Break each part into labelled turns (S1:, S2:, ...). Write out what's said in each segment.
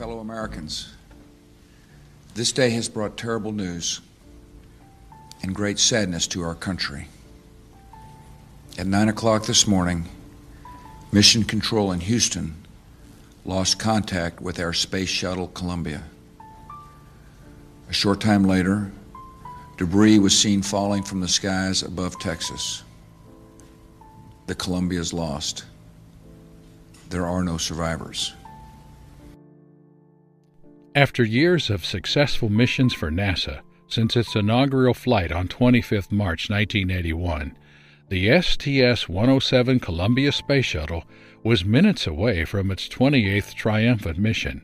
S1: fellow Americans, this day has brought terrible news and great sadness to our country. At 9 o'clock this morning, Mission Control in Houston lost contact with our space shuttle Columbia. A short time later, debris was seen falling from the skies above Texas. The Columbia is lost. There are no survivors.
S2: After years of successful missions for NASA, since its inaugural flight on 25 March 1981, the STS 107 Columbia Space Shuttle was minutes away from its 28th triumphant mission.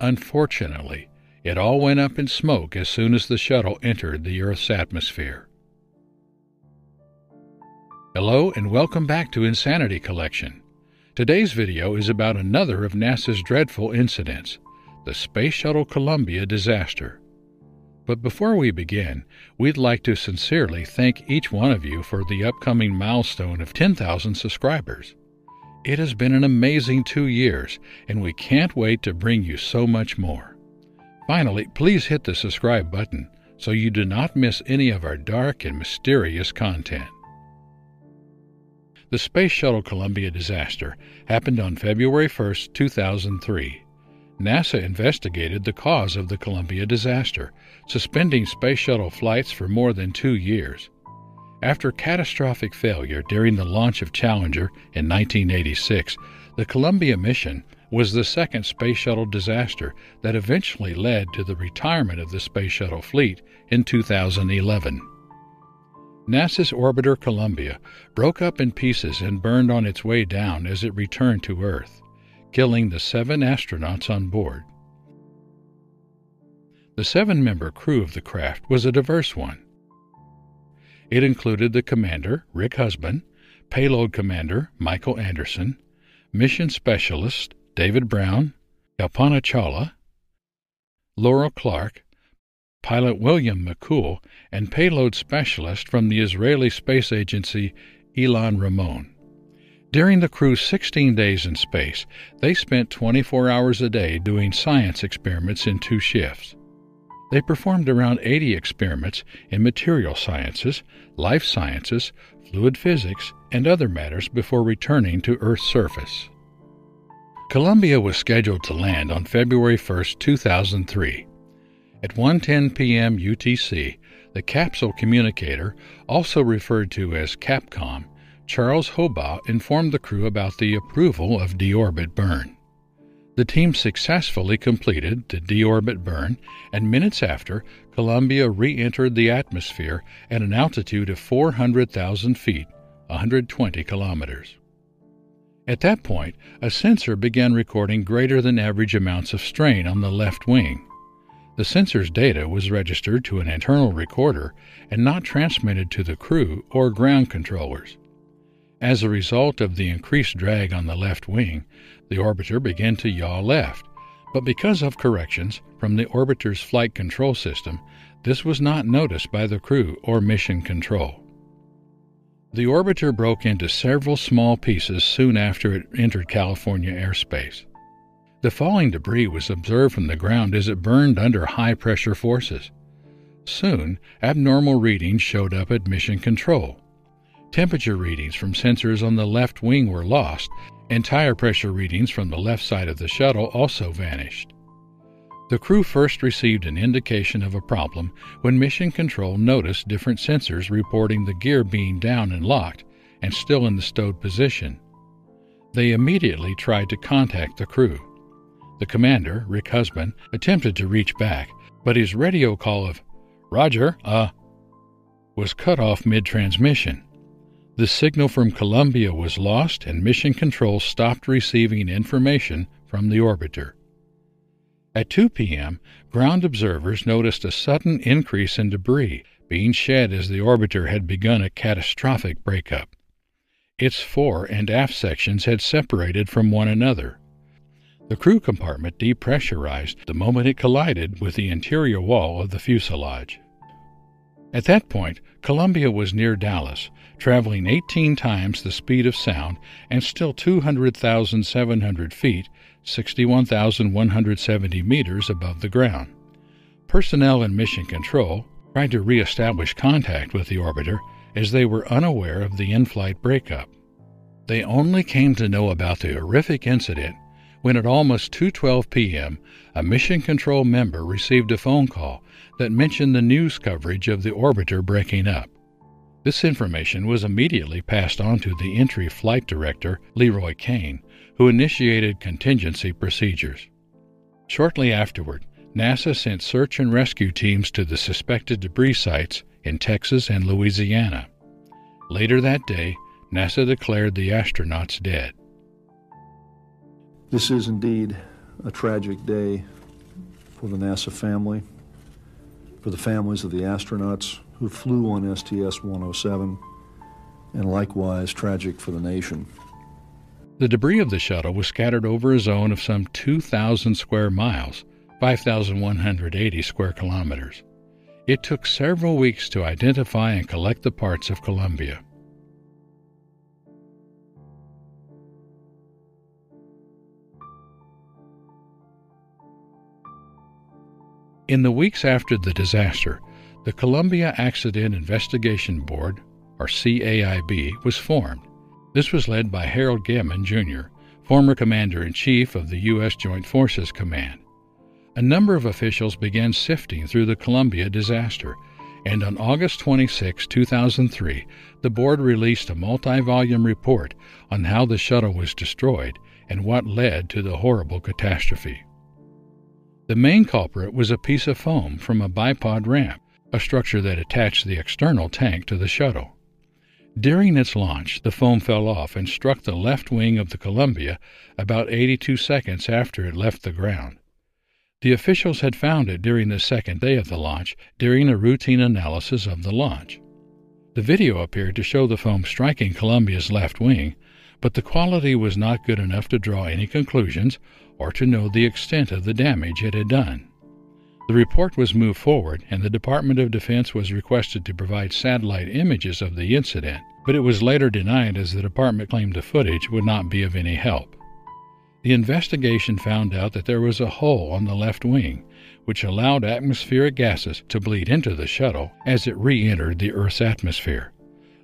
S2: Unfortunately, it all went up in smoke as soon as the shuttle entered the Earth's atmosphere. Hello and welcome back to Insanity Collection. Today's video is about another of NASA's dreadful incidents the Space Shuttle Columbia disaster. But before we begin, we'd like to sincerely thank each one of you for the upcoming milestone of 10,000 subscribers. It has been an amazing two years, and we can't wait to bring you so much more. Finally, please hit the subscribe button so you do not miss any of our dark and mysterious content. The Space Shuttle Columbia disaster happened on February 1, 2003. NASA investigated the cause of the Columbia disaster, suspending space shuttle flights for more than two years. After catastrophic failure during the launch of Challenger in 1986, the Columbia mission was the second space shuttle disaster that eventually led to the retirement of the space shuttle fleet in 2011. NASA's orbiter Columbia broke up in pieces and burned on its way down as it returned to Earth killing the seven astronauts on board. The seven member crew of the craft was a diverse one. It included the commander, Rick Husband, payload commander, Michael Anderson, mission specialist, David Brown, Kalpana Chawla, Laurel Clark, pilot William McCool, and payload specialist from the Israeli Space Agency, Ilan Ramon. During the crew's 16 days in space, they spent 24 hours a day doing science experiments in two shifts. They performed around 80 experiments in material sciences, life sciences, fluid physics, and other matters before returning to Earth's surface. Columbia was scheduled to land on February 1, 2003. At 1:10 p.m. UTC, the capsule communicator, also referred to as Capcom, Charles Hobaugh informed the crew about the approval of deorbit burn. The team successfully completed the deorbit burn, and minutes after, Columbia re entered the atmosphere at an altitude of 400,000 feet, 120 kilometers. At that point, a sensor began recording greater than average amounts of strain on the left wing. The sensor's data was registered to an internal recorder and not transmitted to the crew or ground controllers. As a result of the increased drag on the left wing, the orbiter began to yaw left, but because of corrections from the orbiter's flight control system, this was not noticed by the crew or mission control. The orbiter broke into several small pieces soon after it entered California airspace. The falling debris was observed from the ground as it burned under high pressure forces. Soon, abnormal readings showed up at mission control. Temperature readings from sensors on the left wing were lost, and tire pressure readings from the left side of the shuttle also vanished. The crew first received an indication of a problem when Mission Control noticed different sensors reporting the gear being down and locked and still in the stowed position. They immediately tried to contact the crew. The commander, Rick Husband, attempted to reach back, but his radio call of, Roger, uh, was cut off mid transmission. The signal from Columbia was lost and Mission Control stopped receiving information from the orbiter. At 2 p.m., ground observers noticed a sudden increase in debris being shed as the orbiter had begun a catastrophic breakup. Its fore and aft sections had separated from one another. The crew compartment depressurized the moment it collided with the interior wall of the fuselage. At that point, Columbia was near Dallas, traveling 18 times the speed of sound and still 200,700 feet, 61,170 meters above the ground. Personnel in Mission Control tried to re-establish contact with the orbiter as they were unaware of the in-flight breakup. They only came to know about the horrific incident when at almost 2:12 p.m. a mission control member received a phone call that mentioned the news coverage of the orbiter breaking up. This information was immediately passed on to the entry flight director, LeRoy Cain, who initiated contingency procedures. Shortly afterward, NASA sent search and rescue teams to the suspected debris sites in Texas and Louisiana. Later that day, NASA declared the astronauts dead.
S3: This is indeed a tragic day for the NASA family, for the families of the astronauts who flew on STS 107, and likewise tragic for the nation.
S2: The debris of the shuttle was scattered over a zone of some 2,000 square miles, 5,180 square kilometers. It took several weeks to identify and collect the parts of Columbia. In the weeks after the disaster, the Columbia Accident Investigation Board, or CAIB, was formed. This was led by Harold Gehman, Jr., former Commander in Chief of the U.S. Joint Forces Command. A number of officials began sifting through the Columbia disaster, and on August 26, 2003, the board released a multi volume report on how the shuttle was destroyed and what led to the horrible catastrophe. The main culprit was a piece of foam from a bipod ramp, a structure that attached the external tank to the shuttle. During its launch, the foam fell off and struck the left wing of the Columbia about 82 seconds after it left the ground. The officials had found it during the second day of the launch during a routine analysis of the launch. The video appeared to show the foam striking Columbia's left wing, but the quality was not good enough to draw any conclusions or to know the extent of the damage it had done. The report was moved forward, and the Department of Defense was requested to provide satellite images of the incident, but it was later denied as the department claimed the footage would not be of any help. The investigation found out that there was a hole on the left wing, which allowed atmospheric gases to bleed into the shuttle as it re entered the Earth's atmosphere,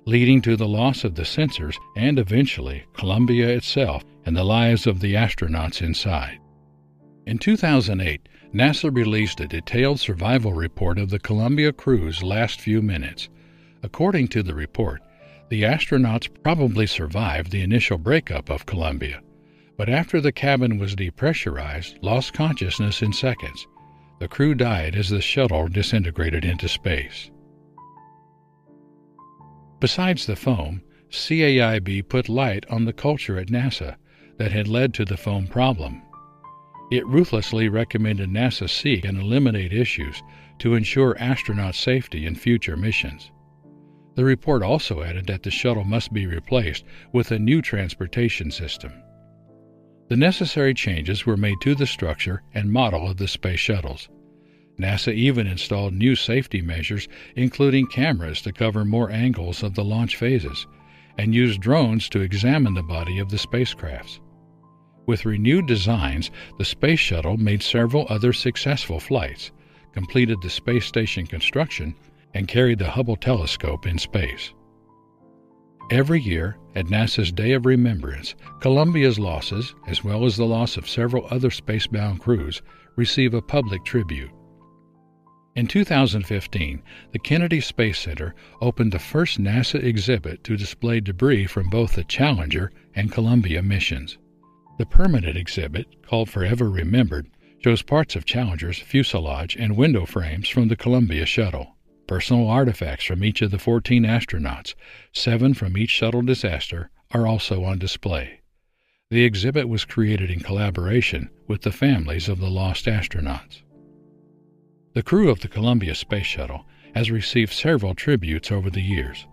S2: leading to the loss of the sensors and eventually Columbia itself and the lives of the astronauts inside. In 2008, NASA released a detailed survival report of the Columbia crew's last few minutes. According to the report, the astronauts probably survived the initial breakup of Columbia, but after the cabin was depressurized, lost consciousness in seconds. The crew died as the shuttle disintegrated into space. Besides the foam, CAIB put light on the culture at NASA that had led to the foam problem. It ruthlessly recommended NASA seek and eliminate issues to ensure astronaut safety in future missions. The report also added that the shuttle must be replaced with a new transportation system. The necessary changes were made to the structure and model of the space shuttles. NASA even installed new safety measures, including cameras to cover more angles of the launch phases, and used drones to examine the body of the spacecrafts. With renewed designs, the Space Shuttle made several other successful flights, completed the space station construction, and carried the Hubble telescope in space. Every year, at NASA's Day of Remembrance, Columbia's losses, as well as the loss of several other spacebound crews, receive a public tribute. In 2015, the Kennedy Space Center opened the first NASA exhibit to display debris from both the Challenger and Columbia missions. The permanent exhibit, called Forever Remembered, shows parts of Challenger's fuselage and window frames from the Columbia shuttle. Personal artifacts from each of the 14 astronauts, seven from each shuttle disaster, are also on display. The exhibit was created in collaboration with the families of the lost astronauts. The crew of the Columbia Space Shuttle has received several tributes over the years.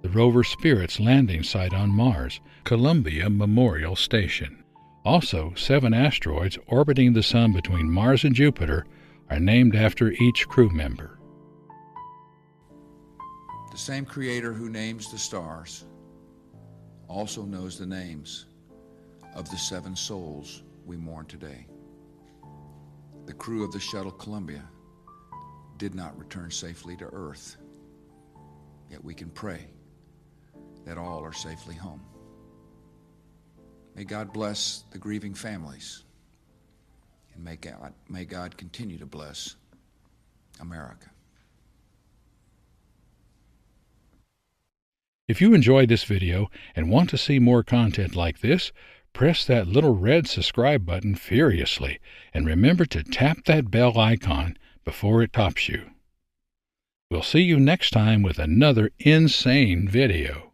S2: The rover Spirit's landing site on Mars, Columbia Memorial Station. Also, seven asteroids orbiting the Sun between Mars and Jupiter are named after each crew member.
S1: The same Creator who names the stars also knows the names of the seven souls we mourn today. The crew of the shuttle Columbia did not return safely to Earth, yet we can pray that all are safely home. May God bless the grieving families, and may God, may God continue to bless America.
S2: If you enjoyed this video and want to see more content like this, press that little red subscribe button furiously and remember to tap that bell icon before it tops you. We'll see you next time with another insane video.